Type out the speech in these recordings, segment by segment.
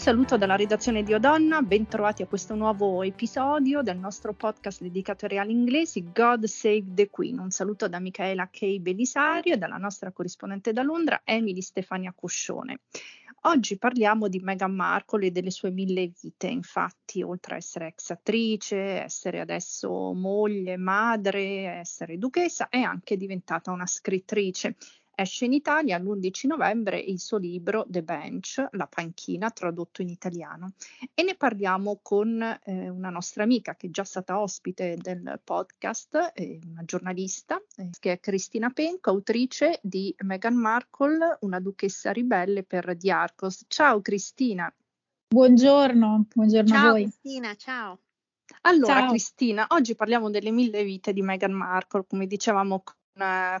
Saluto dalla redazione di Odonna, bentrovati a questo nuovo episodio del nostro podcast dedicato ai reali inglesi God Save the Queen. Un saluto da Michaela K. Belisario e dalla nostra corrispondente da Londra, Emily Stefania Coscione. Oggi parliamo di Meghan Markle e delle sue mille vite, infatti, oltre a essere ex attrice, essere adesso moglie, madre, essere duchessa, è anche diventata una scrittrice. Esce in Italia l'11 novembre il suo libro The Bench, La panchina, tradotto in italiano. E ne parliamo con eh, una nostra amica che è già stata ospite del podcast, eh, una giornalista, eh, che è Cristina Penco, autrice di Meghan Markle, una duchessa ribelle per The Arcos. Ciao Cristina. Buongiorno, buongiorno ciao, a voi. Cristina, ciao. Allora, ciao. Cristina, oggi parliamo delle mille vite di Meghan Markle, come dicevamo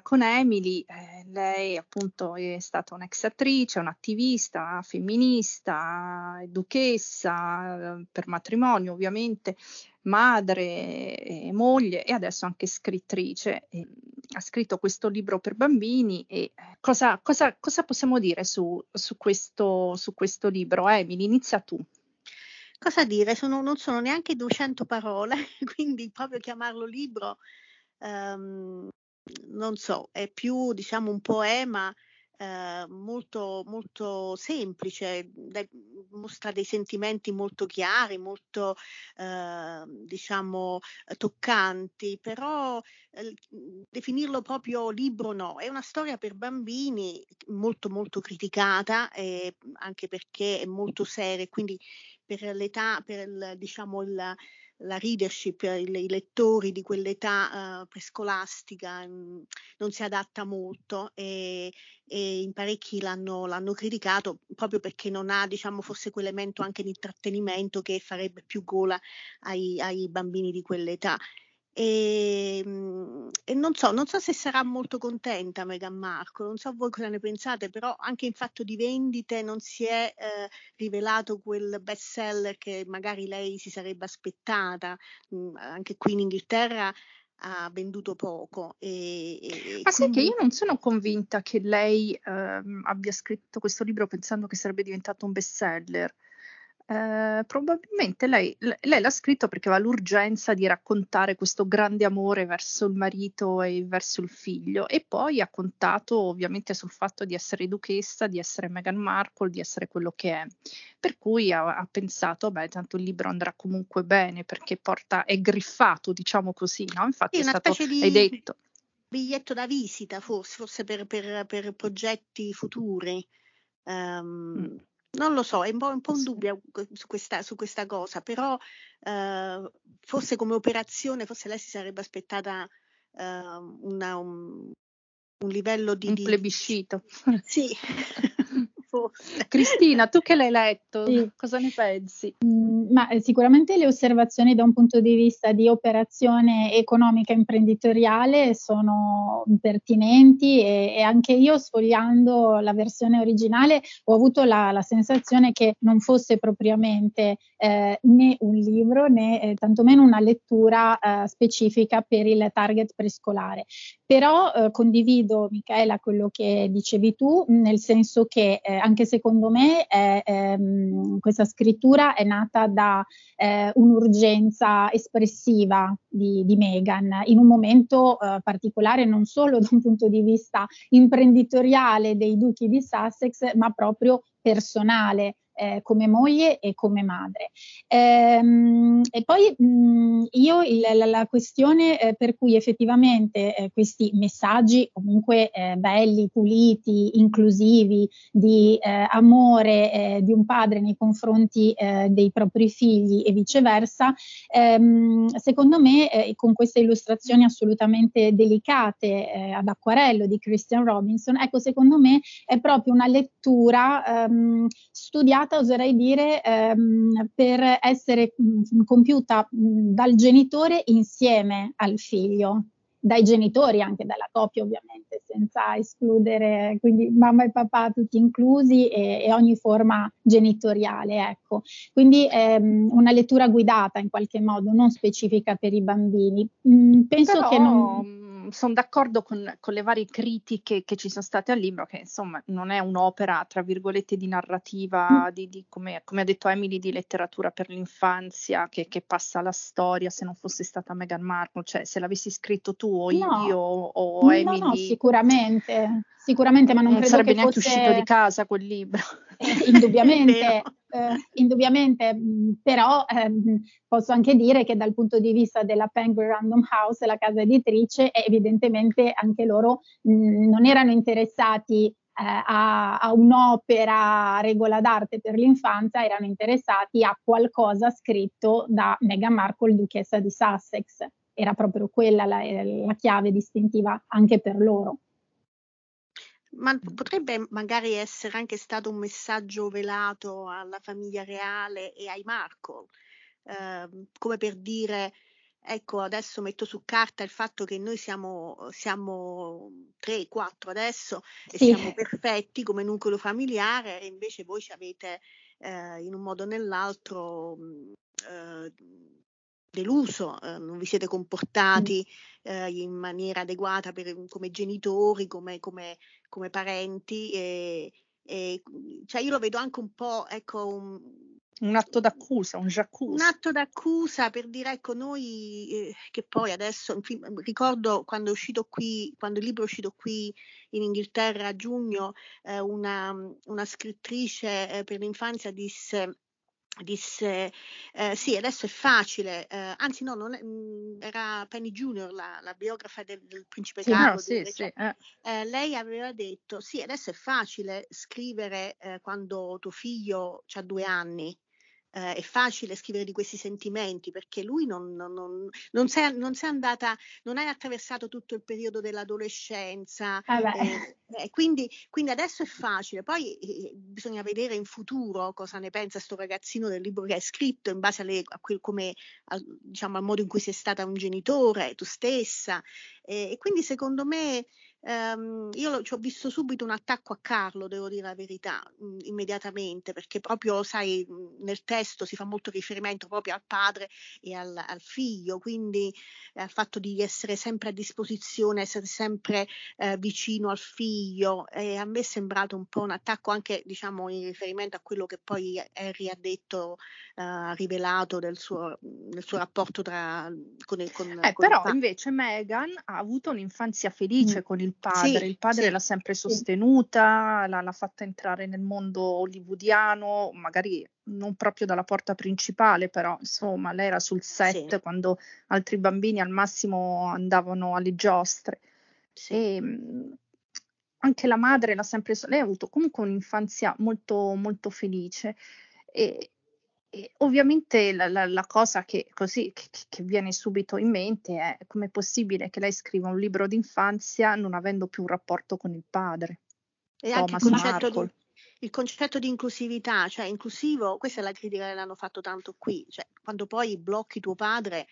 con Emily, eh, lei appunto è stata un'ex attrice, un'attivista, femminista, duchessa eh, per matrimonio ovviamente, madre e moglie e adesso anche scrittrice. E, ha scritto questo libro per bambini e eh, cosa, cosa, cosa possiamo dire su, su, questo, su questo libro? Emily, inizia tu. Cosa dire? Sono, non sono neanche 200 parole, quindi proprio chiamarlo libro um, non so, è più diciamo un poema eh, molto, molto semplice, de- mostra dei sentimenti molto chiari, molto eh, diciamo toccanti, però eh, definirlo proprio libro no, è una storia per bambini molto molto criticata anche perché è molto seria, quindi per l'età, per il, diciamo il la readership, i, i lettori di quell'età uh, prescolastica mh, mm, non si adatta molto e, e in parecchi l'hanno, l'hanno, criticato proprio perché non ha, diciamo, forse quell'elemento anche di intrattenimento che farebbe più gola ai, ai bambini di quell'età. E, ehm, e, non so, non so se sarà molto contenta Meghan Marco, non so voi cosa ne pensate, però anche in fatto di vendite non si è eh, rivelato quel best seller che magari lei si sarebbe aspettata, mm, anche qui in Inghilterra ha venduto poco. E, e Ma sai che io non sono convinta che lei eh, abbia scritto questo libro pensando che sarebbe diventato un best seller. Eh, probabilmente lei, lei, l'ha scritto perché aveva l'urgenza di raccontare questo grande amore verso il marito e verso il figlio e poi ha contato ovviamente sul fatto di essere duchessa, di essere Meghan Markle, di essere quello che è. Per cui ha, ha pensato, beh, tanto il libro andrà comunque bene perché porta, è griffato, diciamo così, no? Infatti sì, è stato, di... hai detto. Biglietto da visita, forse, forse per, per, per progetti futuri. Um, mm non lo so, è un po', un, po un dubbio su questa, su questa, cosa, però eh, forse come operazione, forse lei si sarebbe aspettata eh, una, un, un, livello di... Un plebiscito. Sì. Cristina, tu che l'hai letto, sì. cosa ne pensi? Mm, ma eh, sicuramente le osservazioni da un punto di vista di operazione economica imprenditoriale sono pertinenti e, e anche io sfogliando la versione originale ho avuto la, la sensazione che non fosse propriamente eh, né un libro né eh, tantomeno una lettura eh, specifica per il target prescolare. Però eh, condivido, Michaela, quello che dicevi tu, nel senso che eh, anche secondo me è, ehm, questa scrittura è nata da eh, un'urgenza espressiva di, di, Meghan in un momento eh, particolare non solo da un punto di vista imprenditoriale dei duchi di Sussex, ma proprio personale eh, come moglie e come madre. Ehm, e poi mh, io il, la, la, questione eh, per cui effettivamente eh, questi messaggi comunque eh, belli, puliti, inclusivi di eh, amore eh, di un padre nei confronti dei propri figli e viceversa, ehm, secondo me con queste illustrazioni assolutamente delicate ad acquarello di Christian Robinson, ecco secondo me è proprio una lettura ehm, studiata, oserei dire, ehm, per essere mh, compiuta mh, dal genitore insieme al figlio dai genitori, anche dalla coppia ovviamente, senza escludere quindi mamma e papà tutti inclusi e, e ogni forma genitoriale. Ecco. Quindi ehm, una lettura guidata in qualche modo, non specifica per i bambini. Mm, penso Però... che non sono d'accordo con, con, le varie critiche che ci sono state al libro, che insomma non è un'opera, tra virgolette, di narrativa, mm. di, di, come, come, ha detto Emily, di letteratura per l'infanzia, che, che, passa la storia se non fosse stata Meghan Markle, cioè se l'avessi scritto tu o no. io o no, Emily. No, sicuramente, sicuramente, ma non, non credo sarebbe neanche fosse... uscito di casa quel libro. Eh, indubbiamente, eh, indubbiamente, però eh, posso anche dire che dal punto di vista della Penguin Random House, la casa editrice, evidentemente anche loro mh, non erano interessati eh, a, a, un'opera regola d'arte per l'infanzia, erano interessati a qualcosa scritto da Meghan Markle, duchessa di Sussex. Era proprio quella la, la chiave distintiva anche per loro. Ma potrebbe magari essere anche stato un messaggio velato alla famiglia reale e ai Marco, eh, come per dire, ecco, adesso metto su carta il fatto che noi siamo, siamo 3, 4 adesso e sì. siamo perfetti come nucleo familiare e invece voi ci avete eh, in un modo o nell'altro eh, deluso, eh, non vi siete comportati eh, in maniera adeguata per, come genitori, come, come, come parenti. E, e, cioè io lo vedo anche un po', ecco, un, un atto d'accusa, un j'accuse. Un atto d'accusa per dire, ecco, noi eh, che poi adesso, infine, ricordo quando è uscito qui, quando il libro è uscito qui in Inghilterra a giugno, eh, una, una, scrittrice eh, per l'infanzia disse disse eh, sì adesso è facile eh, anzi no non è, mh, mm, era Penny Junior la, la biografa del, del principe sì, Carlo no, sì, sì, eh. eh. lei aveva detto sì adesso è facile scrivere eh, quando tuo figlio ha due anni eh, è facile scrivere di questi sentimenti perché lui non, non, non, non, si è andata, non hai attraversato tutto il periodo dell'adolescenza. Ah eh, eh, quindi, quindi, adesso è facile, poi eh, bisogna vedere in futuro cosa ne pensa sto ragazzino del libro che hai scritto in base alle, a quel, come, a, diciamo, al modo in cui sei stata un genitore, tu stessa. e quindi secondo me Um, io ci ho visto subito un attacco a Carlo, devo dire la verità, mh, mm, immediatamente, perché proprio, sai, mh, mm, nel testo si fa molto riferimento proprio al padre e al, al figlio, quindi eh, al fatto di essere sempre a disposizione, essere sempre eh, vicino al figlio. E a me è sembrato un po' un attacco anche, diciamo, in riferimento a quello che poi Harry ha detto, eh, ha rivelato del suo, del suo rapporto tra, con, il, con, eh, con però invece Meghan ha avuto un'infanzia felice mm. con il il padre, sì, il padre sì, l'ha sempre sostenuta, sì. l'ha, l'ha, fatta entrare nel mondo hollywoodiano, magari non proprio dalla porta principale, però insomma lei era sul set quando altri bambini al massimo andavano alle giostre. E, ehm, anche la madre l'ha sempre, lei ha avuto comunque un'infanzia molto, molto felice. E, e ovviamente la, la, la, cosa che, così, che, che, viene subito in mente è come è possibile che lei scriva un libro d'infanzia non avendo più un rapporto con il padre. E anche il concetto, di, il concetto, di, inclusività, cioè inclusivo, questa è la critica che l'hanno fatto tanto qui, cioè quando poi blocchi tuo padre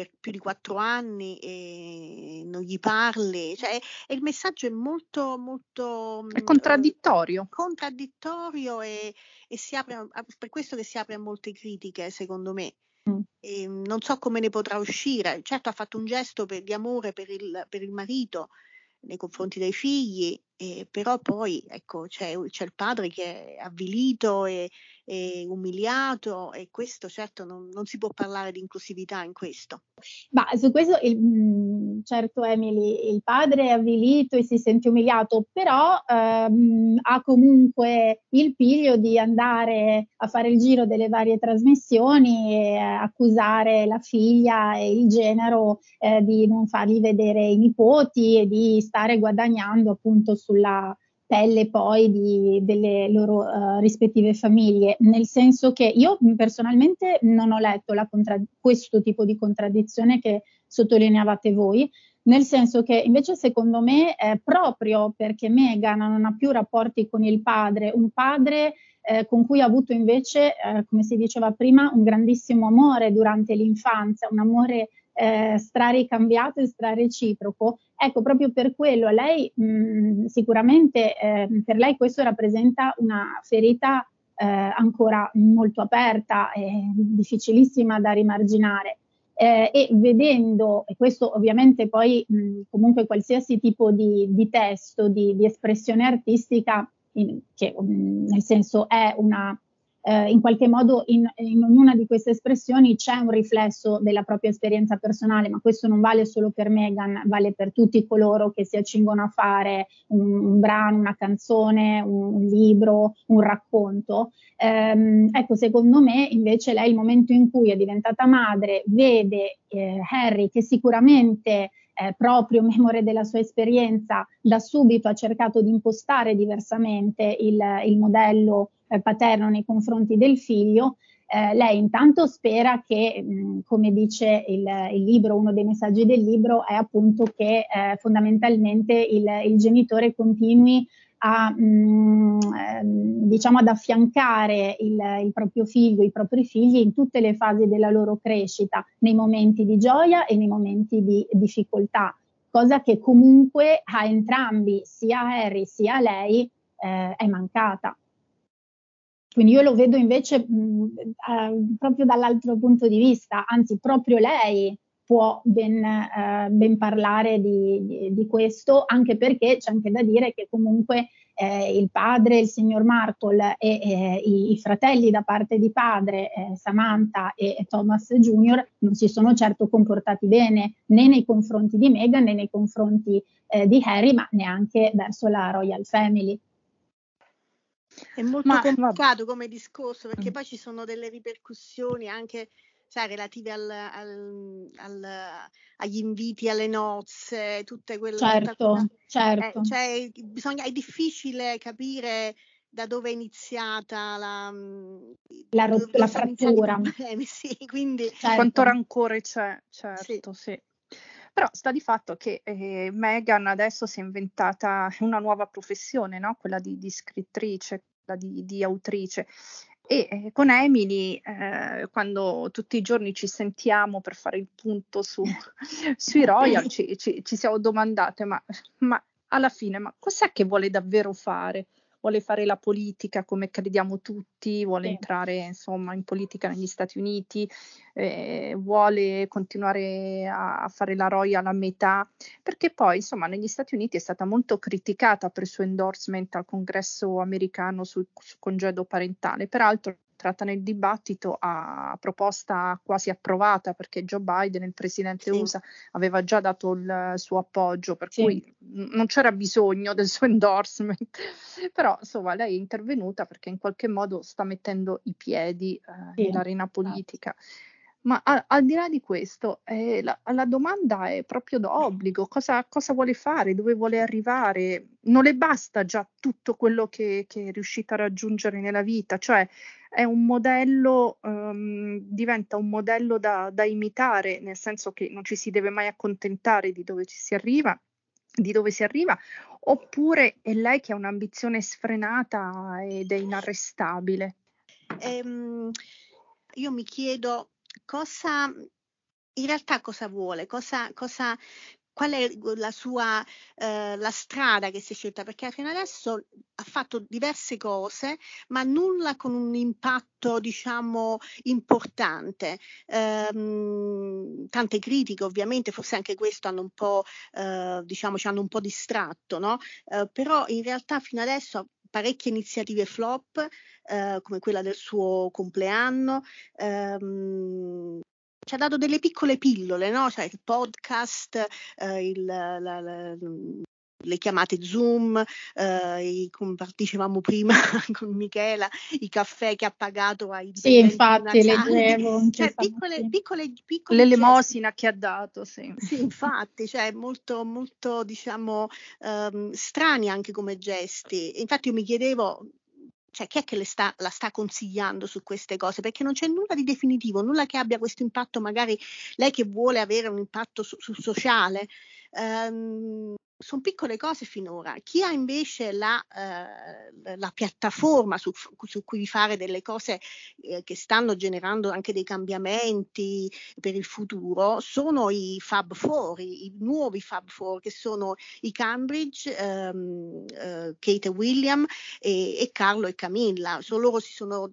per più di quattro anni e non gli parli, cioè, e il messaggio è molto, molto... È contraddittorio. Eh, contraddittorio e, e, si apre, per questo che si apre a molte critiche, secondo me. Mm. E, non so come ne potrà uscire. Certo ha fatto un gesto per, di amore per il, per il marito nei confronti dei figli, E però poi ecco, c'è, c'è, il padre che è avvilito e, e umiliato e questo certo non, non, si può parlare di inclusività in questo. Ma su questo il, mm, certo Emily, il padre è avvilito e si sente umiliato, però ehm, ha comunque il piglio di andare a fare il giro delle varie trasmissioni e accusare la figlia e il genero eh, di non fargli vedere i nipoti e di stare guadagnando appunto sulla pelle poi di, delle loro uh, rispettive famiglie, nel senso che io personalmente non ho letto contra- questo tipo di contraddizione che sottolineavate voi, nel senso che invece secondo me eh, proprio perché Meghan non ha più rapporti con il padre, un padre eh, con cui ha avuto invece, eh, come si diceva prima, un grandissimo amore durante l'infanzia, un amore eh, straricambiato e strareciproco. Ecco, proprio per quello lei mh, sicuramente eh, per lei questo rappresenta una ferita eh, ancora molto aperta e difficilissima da rimarginare. Eh, e vedendo, e questo ovviamente poi mh, comunque qualsiasi tipo di, di testo, di, di, espressione artistica, in, che mh, nel senso è una eh, in qualche modo in, in, ognuna di queste espressioni c'è un riflesso della propria esperienza personale, ma questo non vale solo per Megan, vale per tutti coloro che si accingono a fare un, un brano, una canzone, un, un libro, un racconto. Ehm, ecco, secondo me invece lei il momento in cui è diventata madre vede eh, Harry che sicuramente eh, proprio memore della sua esperienza, da subito ha cercato di impostare diversamente il, il modello eh, paterno nei confronti del figlio, eh, lei intanto spera che, mh, come dice il, il, libro, uno dei messaggi del libro è appunto che eh, fondamentalmente il, il, genitore continui a, mh, ehm, diciamo ad affiancare il, il, proprio figlio, i propri figli in tutte le fasi della loro crescita, nei momenti di gioia e nei momenti di difficoltà, cosa che comunque a entrambi, sia Harry sia lei, eh, è mancata. Quindi io lo vedo invece mh, eh, proprio dall'altro punto di vista, anzi proprio lei può ben, eh, ben parlare di, di, di, questo, anche perché c'è anche da dire che comunque eh, il padre, il signor Markle e eh, i, i, fratelli da parte di padre, eh, Samantha e, e, Thomas Jr., non si sono certo comportati bene né nei confronti di Meghan né nei confronti eh, di Harry, ma neanche verso la Royal Family. È molto ma, complicato come discorso perché mm. poi ci sono delle ripercussioni anche sai, relative al, al, al, agli inviti alle nozze, tutte quelle certo, eh, certo. Eh, cioè, bisogna, è difficile capire da dove è iniziata la, mm, la, ro- la frattura. Sì, quindi, certo. Quanto rancore c'è, certo, sì. sì. Però sta di fatto che eh, Meghan adesso si è inventata una nuova professione, no? quella di, di scrittrice, quella di, di autrice. E eh, con Emily, eh, quando tutti i giorni ci sentiamo per fare il punto su, sui royal, ci, ci, ci siamo domandate, ma, ma, alla fine, ma cos'è che vuole davvero fare? Vuole fare la politica come crediamo tutti, vuole sì. entrare insomma in politica negli Stati Uniti, eh, vuole continuare a, a, fare la Royal a metà, perché poi insomma negli Stati Uniti è stata molto criticata per il suo endorsement al congresso americano sul, sul congedo parentale, peraltro entrata nel dibattito a proposta quasi approvata perché Joe Biden, il presidente sì. USA, aveva già dato il suo appoggio, per sì. cui non c'era bisogno del suo endorsement. Però insomma lei è intervenuta perché in qualche modo sta mettendo i piedi eh, sì. nell'arena esatto. Ma a, al di là di questo, eh, la, la, domanda è proprio d'obbligo, cosa, cosa, vuole fare, dove vuole arrivare? Non le basta già tutto quello che, che è riuscita a raggiungere nella vita, cioè è un modello, um, diventa un modello da, da imitare, nel senso che non ci si deve mai accontentare di dove ci si arriva, di dove si arriva, oppure è lei che ha un'ambizione sfrenata ed è inarrestabile? Um, io mi chiedo cosa in realtà cosa vuole, cosa, cosa, qual è la sua eh, la strada che si è scelta? Perché fino adesso ha fatto diverse cose ma nulla con un impatto diciamo importante. Ehm, tante critiche ovviamente forse anche questo hanno un po' eh, diciamo ci hanno un po' distratto no? Eh, però in realtà fino adesso parecchie iniziative flop eh, come quella del suo compleanno ehm, ci ha dato delle piccole pillole, no? Cioè il podcast, eh, il, la, la, le chiamate Zoom, eh, i, come dicevamo prima con Michela, i caffè che ha pagato ai Sì, infatti, leggevo. Cioè, piccole, piccole, piccole L'elemosina che ha dato, sì. Sì, infatti, cioè molto, molto, diciamo, ehm, strani anche come gesti. Infatti io mi chiedevo, cioè chi è che sta, la sta consigliando su queste cose? Perché non c'è nulla di definitivo, nulla che abbia questo impatto, magari lei che vuole avere un impatto sul su sociale. Um, sono piccole cose finora. Chi ha invece la, eh, la piattaforma su, su, cui fare delle cose eh, che stanno generando anche dei cambiamenti per il futuro sono i Fab Four, i, i nuovi Fab Four che sono i Cambridge, ehm, eh, Kate e William e, e, Carlo e Camilla. So, loro si sono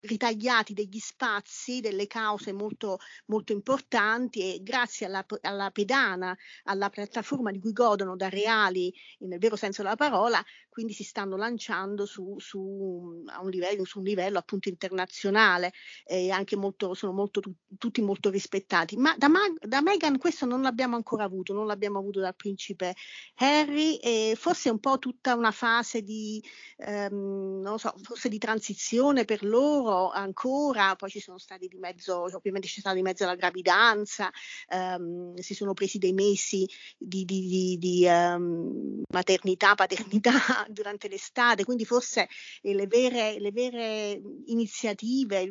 ritagliati degli spazi, delle cause molto, molto importanti e grazie alla, alla pedana, alla piattaforma di cui godono da reali nel vero senso della parola, quindi si stanno lanciando su, su, un, livello, su un livello appunto internazionale e anche molto, sono molto, tutti molto rispettati. Ma da, da Meghan questo non l'abbiamo ancora avuto, non l'abbiamo avuto dal principe Harry e forse è un po' tutta una fase di, ehm, so, forse di transizione per loro ancora, poi ci sono stati di mezzo, ovviamente c'è stata di mezzo la gravidanza, ehm, si sono presi dei mesi di, di, di, di ehm, maternità, paternità durante l'estate, quindi forse eh, le, vere, le vere iniziative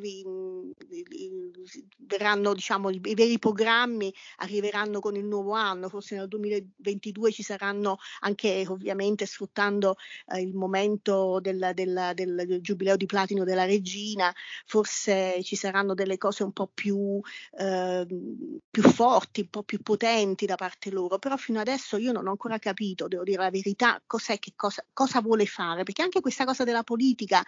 verranno, diciamo, i, veri programmi arriveranno con il nuovo anno, forse nel 2022 ci saranno anche ovviamente sfruttando eh, il momento del, del, del, del, giubileo di platino della regina, forse ci saranno delle cose un po' più, eh, più forti, un po' più potenti da parte loro, però fino adesso io non ho ancora capito, devo dire la verità, cos'è che cosa, cosa vuole fare, perché anche questa cosa della politica,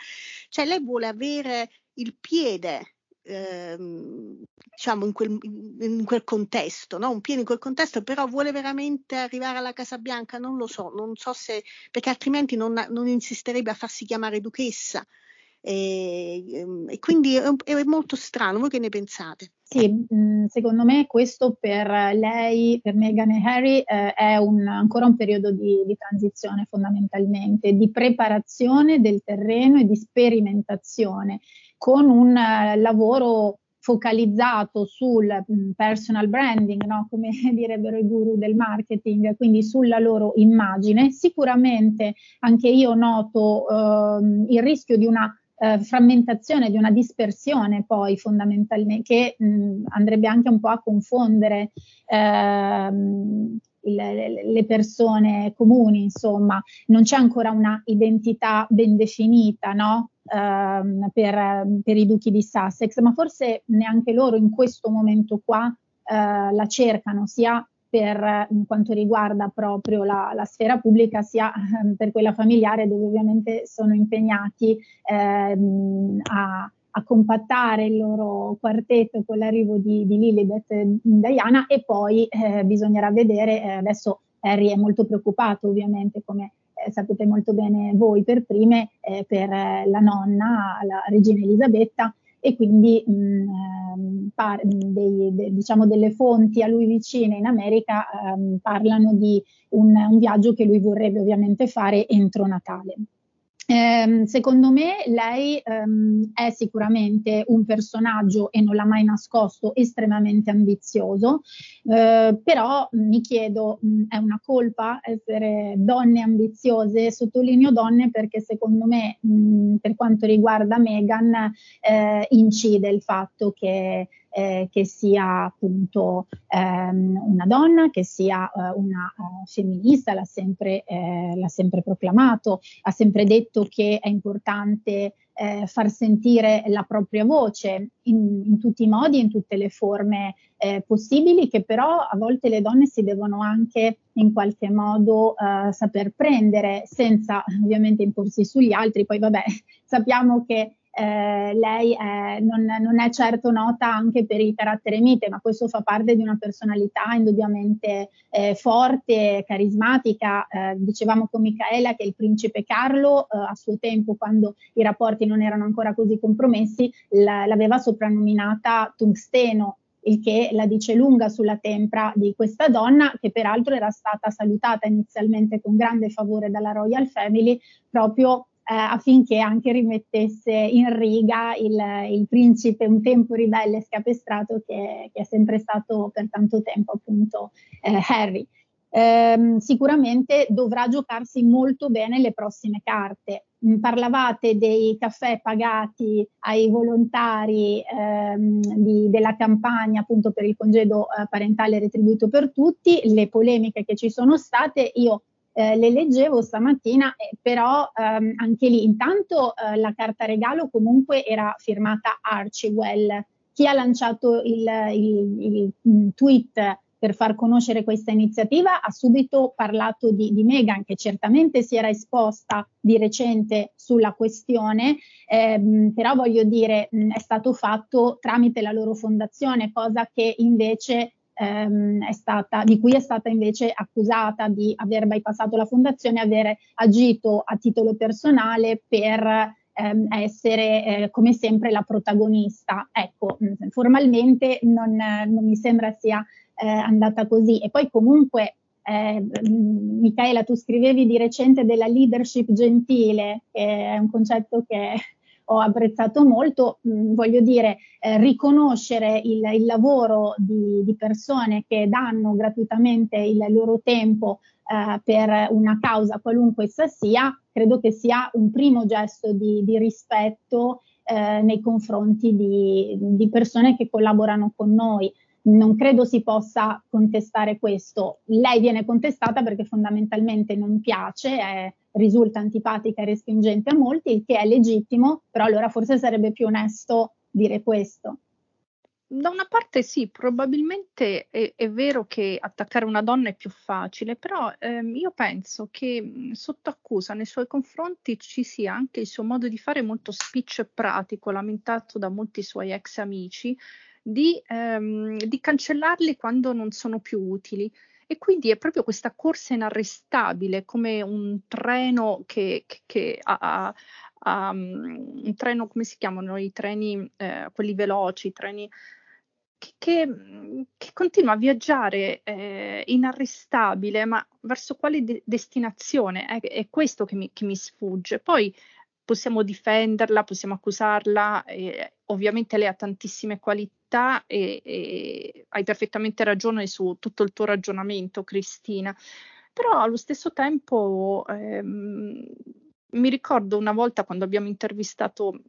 cioè lei vuole avere il piede ehm, diciamo in quel, in quel contesto, no? un piede in quel contesto, però vuole veramente arrivare alla Casa Bianca, non lo so, non so se, perché altrimenti non, non insisterebbe a farsi chiamare duchessa. E, ehm, e quindi è, è, molto strano, voi che ne pensate? Sì, mh, secondo me questo per lei, per Meghan e Harry, eh, è un, ancora un periodo di, di, transizione fondamentalmente, di preparazione del terreno e di sperimentazione, con un uh, lavoro focalizzato sul mh, personal branding, no? come direbbero i guru del marketing, quindi sulla loro immagine. Sicuramente anche io noto uh, il rischio di una eh, frammentazione, di una dispersione poi fondamentalmente che mh, andrebbe anche un po' a confondere ehm, le persone comuni, insomma, non c'è ancora una identità ben definita, no? ehm, per, per, i duchi di Sussex, ma forse neanche loro in questo momento qua eh, la cercano, sia per quanto riguarda proprio la, la sfera pubblica sia ehm, per quella familiare dove ovviamente sono impegnati ehm, a, a, compattare il loro quartetto con l'arrivo di, di Lilibet Diana. E poi eh, bisognerà vedere, eh, adesso Harry è molto preoccupato ovviamente come eh, sapete molto bene voi per prime, eh, per la nonna, la regina Elisabetta, e quindi mh, ehm, par- dei, de, diciamo delle fonti a lui vicine in America ehm, parlano di un, un viaggio che lui vorrebbe ovviamente fare entro Natale. Eh, secondo me lei ehm, è sicuramente un personaggio e non l'ha mai nascosto estremamente ambizioso, eh, però mi chiedo mh, è una colpa essere donne ambiziose? Sottolineo donne perché secondo me mh, per quanto riguarda Meghan eh, incide il fatto che eh, che sia appunto ehm, una donna, che sia eh, una uh, femminista, l'ha sempre, eh, l'ha sempre proclamato, ha sempre detto che è importante eh, far sentire la propria voce in, in, tutti i modi, in tutte le forme eh, possibili, che però a volte le donne si devono anche in qualche modo eh, saper prendere senza ovviamente imporsi sugli altri. Poi vabbè, sappiamo che eh, lei è, non, non, è certo nota anche per il carattere mite, ma questo fa parte di una personalità indubbiamente eh, forte, carismatica. Eh, dicevamo con Michaela che il principe Carlo eh, a suo tempo, quando i rapporti non erano ancora così compromessi, la, l'aveva soprannominata Tungsteno, il che la dice lunga sulla tempra di questa donna, che peraltro era stata salutata inizialmente con grande favore dalla Royal Family proprio eh, affinché anche rimettesse in riga il, il, principe un tempo ribelle scapestrato che, che, è sempre stato per tanto tempo appunto eh, Harry. Eh, sicuramente dovrà giocarsi molto bene le prossime carte. Mm, parlavate dei caffè pagati ai volontari ehm, di, della campagna appunto per il congedo eh, parentale retribuito per tutti, le polemiche che ci sono state. Io eh, le leggevo stamattina, eh, però ehm, anche lì intanto eh, la carta regalo comunque era firmata Archewell. Chi ha lanciato il, il, il, il tweet per far conoscere questa iniziativa ha subito parlato di, di, Meghan che certamente si era esposta di recente sulla questione, ehm, però voglio dire mh, è stato fatto tramite la loro fondazione, cosa che invece ehm, stata, di cui è stata invece accusata di aver bypassato la fondazione e aver agito a titolo personale per ehm, essere eh, come sempre la protagonista. Ecco, formalmente non, non mi sembra sia eh, andata così. E poi comunque eh, Michaela, tu scrivevi di recente della leadership gentile, che è un concetto che ho apprezzato molto, mh, mm, voglio dire, eh, riconoscere il, il lavoro di, di, persone che danno gratuitamente il loro tempo eh, per una causa qualunque essa sia, credo che sia un primo gesto di, di rispetto eh, nei confronti di, di persone che collaborano con noi non credo si possa contestare questo. Lei viene contestata perché fondamentalmente non piace, è risulta antipatica e respingente a molti, il che è legittimo, però allora forse sarebbe più onesto dire questo. Da una parte sì, probabilmente è, è, vero che attaccare una donna è più facile, però ehm, io penso che sotto accusa nei suoi confronti ci sia anche il suo modo di fare molto spiccio e pratico, lamentato da molti suoi ex amici, di, ehm, di cancellarli quando non sono più utili. E quindi è proprio questa corsa inarrestabile, come un treno che, che, che ha, ha um, un treno, come si chiamano i treni, eh, quelli veloci, i treni che, che, che, continua a viaggiare eh, inarrestabile, ma verso quale de- destinazione? È, è questo mi, che mi, sfugge. Poi possiamo difenderla, possiamo accusarla, eh, ovviamente lei ha tantissime qualità e, e, hai perfettamente ragione su tutto il tuo ragionamento, Cristina, però allo stesso tempo ehm, mi ricordo una volta quando abbiamo intervistato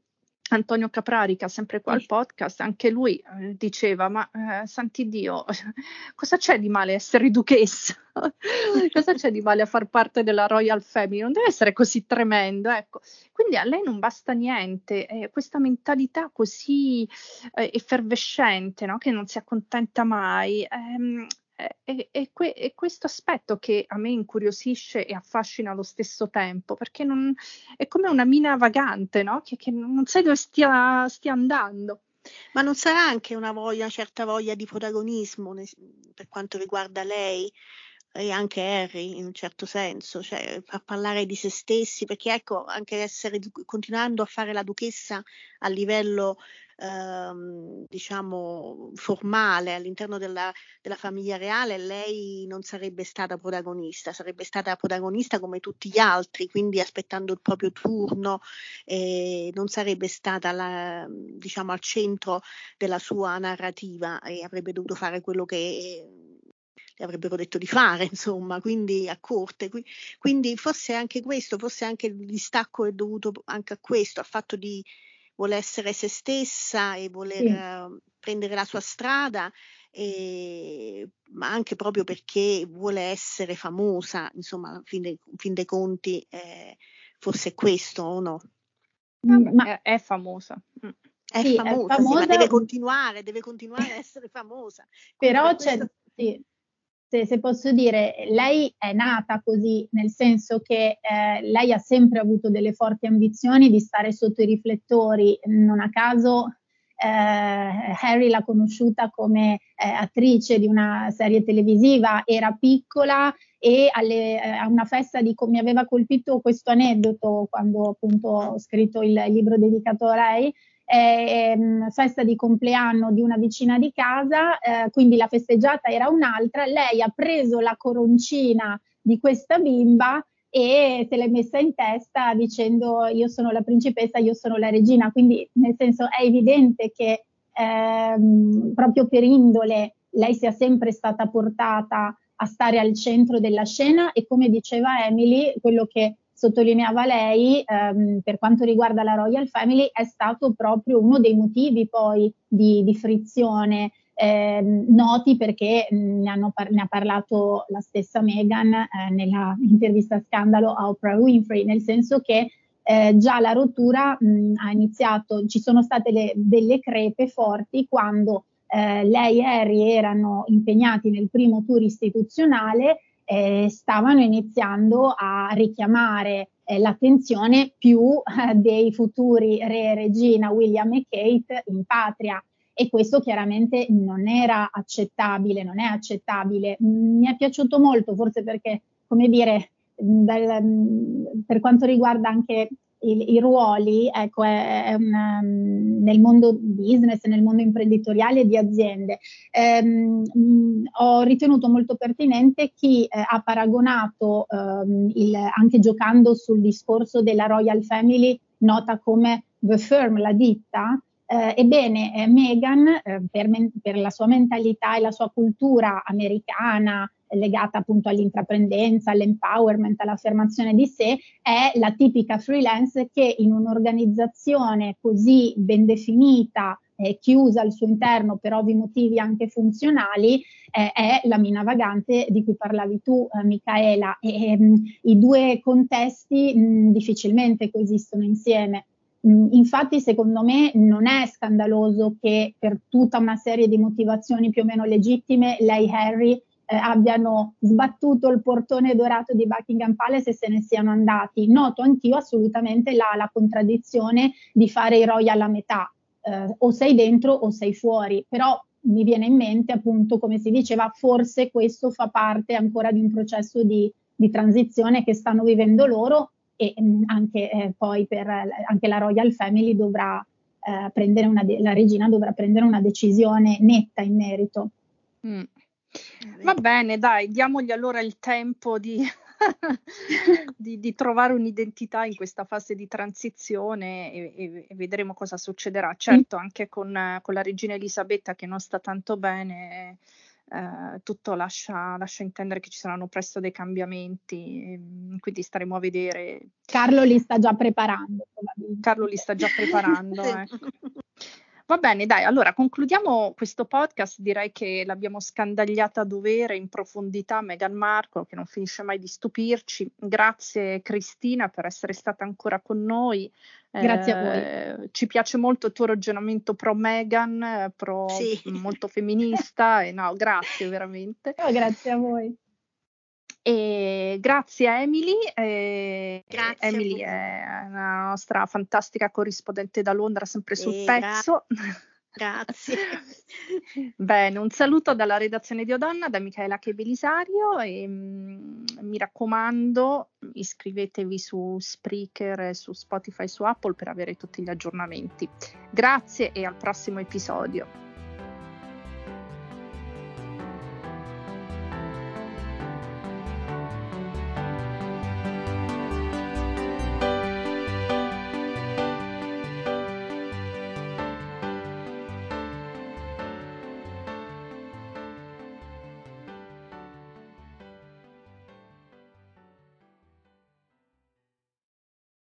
Antonio Caprarica, sempre qua al podcast, anche lui eh, diceva: Ma eh, santi Dio, cosa c'è di male essere duchessa? cosa c'è di male a far parte della Royal Family? Non deve essere così tremendo. Ecco. Quindi a lei non basta niente, eh, questa mentalità così eh, effervescente, no? che non si accontenta mai. Ehm, è, è, que- è, questo aspetto che a me incuriosisce e affascina allo stesso tempo, perché non, è come una mina vagante, no? che, che, non sai dove stia, stia, andando. Ma non sarà anche una voglia, una certa voglia di protagonismo per quanto riguarda lei e anche Harry in un certo senso, cioè a parlare di se stessi, perché ecco, anche essere, continuando a fare la duchessa a livello ehm, diciamo, formale all'interno della, della, famiglia reale, lei non sarebbe stata protagonista, sarebbe stata protagonista come tutti gli altri, quindi aspettando il proprio turno, eh, non sarebbe stata la, diciamo, al centro della sua narrativa e avrebbe dovuto fare quello che le avrebbero detto di fare, insomma, quindi a corte. Quindi forse anche questo, forse anche il distacco è dovuto anche a questo, al fatto di vuole essere se stessa e voler sì. uh, prendere la sua strada, e, ma anche proprio perché vuole essere famosa, insomma, in fin dei, fin dei conti, eh, forse questo o no? Mm, ma è, è famosa. Mm. È, sì, famosa, è famosa, sì, deve continuare, deve continuare a essere famosa. Però c'è, questo... sì, se, se, posso dire, lei è nata così, nel senso che eh, lei ha sempre avuto delle forti ambizioni di stare sotto i riflettori, non a caso eh, Harry l'ha conosciuta come eh, attrice di una serie televisiva, era piccola e alle, eh, a una festa di mi aveva colpito questo aneddoto quando appunto ho scritto il libro dedicato a lei. Eh, festa di compleanno di una vicina di casa, eh, quindi la festeggiata era un'altra, lei ha preso la coroncina di questa bimba e se l'è messa in testa dicendo io sono la principessa, io sono la regina, quindi nel senso è evidente che ehm, proprio per indole lei sia sempre stata portata a stare al centro della scena e come diceva Emily, quello che sottolineava lei ehm, per quanto riguarda la Royal Family è stato proprio uno dei motivi poi di, di frizione eh, noti perché ne, par- ne, ha parlato la stessa Meghan eh, nella intervista scandalo a Oprah Winfrey, nel senso che eh, già la rottura mh, ha iniziato, ci sono state le, delle crepe forti quando eh, lei e Harry erano impegnati nel primo tour istituzionale e stavano iniziando a richiamare eh, l'attenzione più eh, dei futuri re e regina William e Kate in patria e questo chiaramente non era accettabile, non è accettabile. Mi è piaciuto molto, forse perché, come dire, dal, per quanto riguarda anche i, i ruoli, ecco, è, è una, nel mondo business, nel mondo imprenditoriale di aziende. Ehm, ho ritenuto molto pertinente chi eh, ha paragonato, ehm, il, anche giocando sul discorso della Royal Family, nota come The Firm, la ditta, eh, ebbene, eh, Meghan, eh, per, men- per, la sua mentalità e la sua cultura americana, legata appunto all'intraprendenza, all'empowerment, all'affermazione di sé, è la tipica freelance che in un'organizzazione così ben definita, eh, chiusa al suo interno per ovvi motivi anche funzionali, eh, è la mina vagante di cui parlavi tu, eh, Micaela. E, mh, I due contesti mh, difficilmente coesistono insieme. Infatti, secondo me, non è scandaloso che per tutta una serie di motivazioni più o meno legittime lei e Harry eh, abbiano sbattuto il portone dorato di Buckingham Palace e se ne siano andati. Noto anch'io assolutamente la, la contraddizione di fare i royal a metà, eh, o sei dentro o sei fuori, però mi viene in mente appunto, come si diceva, forse questo fa parte ancora di un processo di, di transizione che stanno vivendo loro e mh, mm, anche eh, poi per anche la Royal Family dovrà eh, prendere una de- la regina dovrà prendere una decisione netta in merito. Mm. Va bene, dai, diamogli allora il tempo di, di, di, trovare un'identità in questa fase di transizione e, e, e vedremo cosa succederà. Certo, anche con, con, la regina Elisabetta che non sta tanto bene, eh, tutto lascia, lascia, intendere che ci saranno presto dei cambiamenti, ehm, quindi staremo a vedere. Carlo li sta già preparando, Carlo li sta già preparando. ecco. Va bene, dai, allora concludiamo questo podcast. Direi che l'abbiamo scandagliata a dovere in profondità Meghan Markle, che non finisce mai di stupirci. Grazie Cristina per essere stata ancora con noi. Grazie eh, a voi. Eh, ci piace molto il tuo ragionamento pro Meghan, pro sì. molto femminista. e no, grazie veramente. Oh, grazie a voi. E grazie a Emily. Eh, grazie Emily è una nostra fantastica corrispondente da Londra, sempre sul e pezzo. Gra- grazie. Bene, un saluto dalla redazione di Odonna, da Michaela Che Belisario e mh, mm, mi raccomando iscrivetevi su Spreaker, su Spotify, su Apple per avere tutti gli aggiornamenti. Grazie e al prossimo episodio.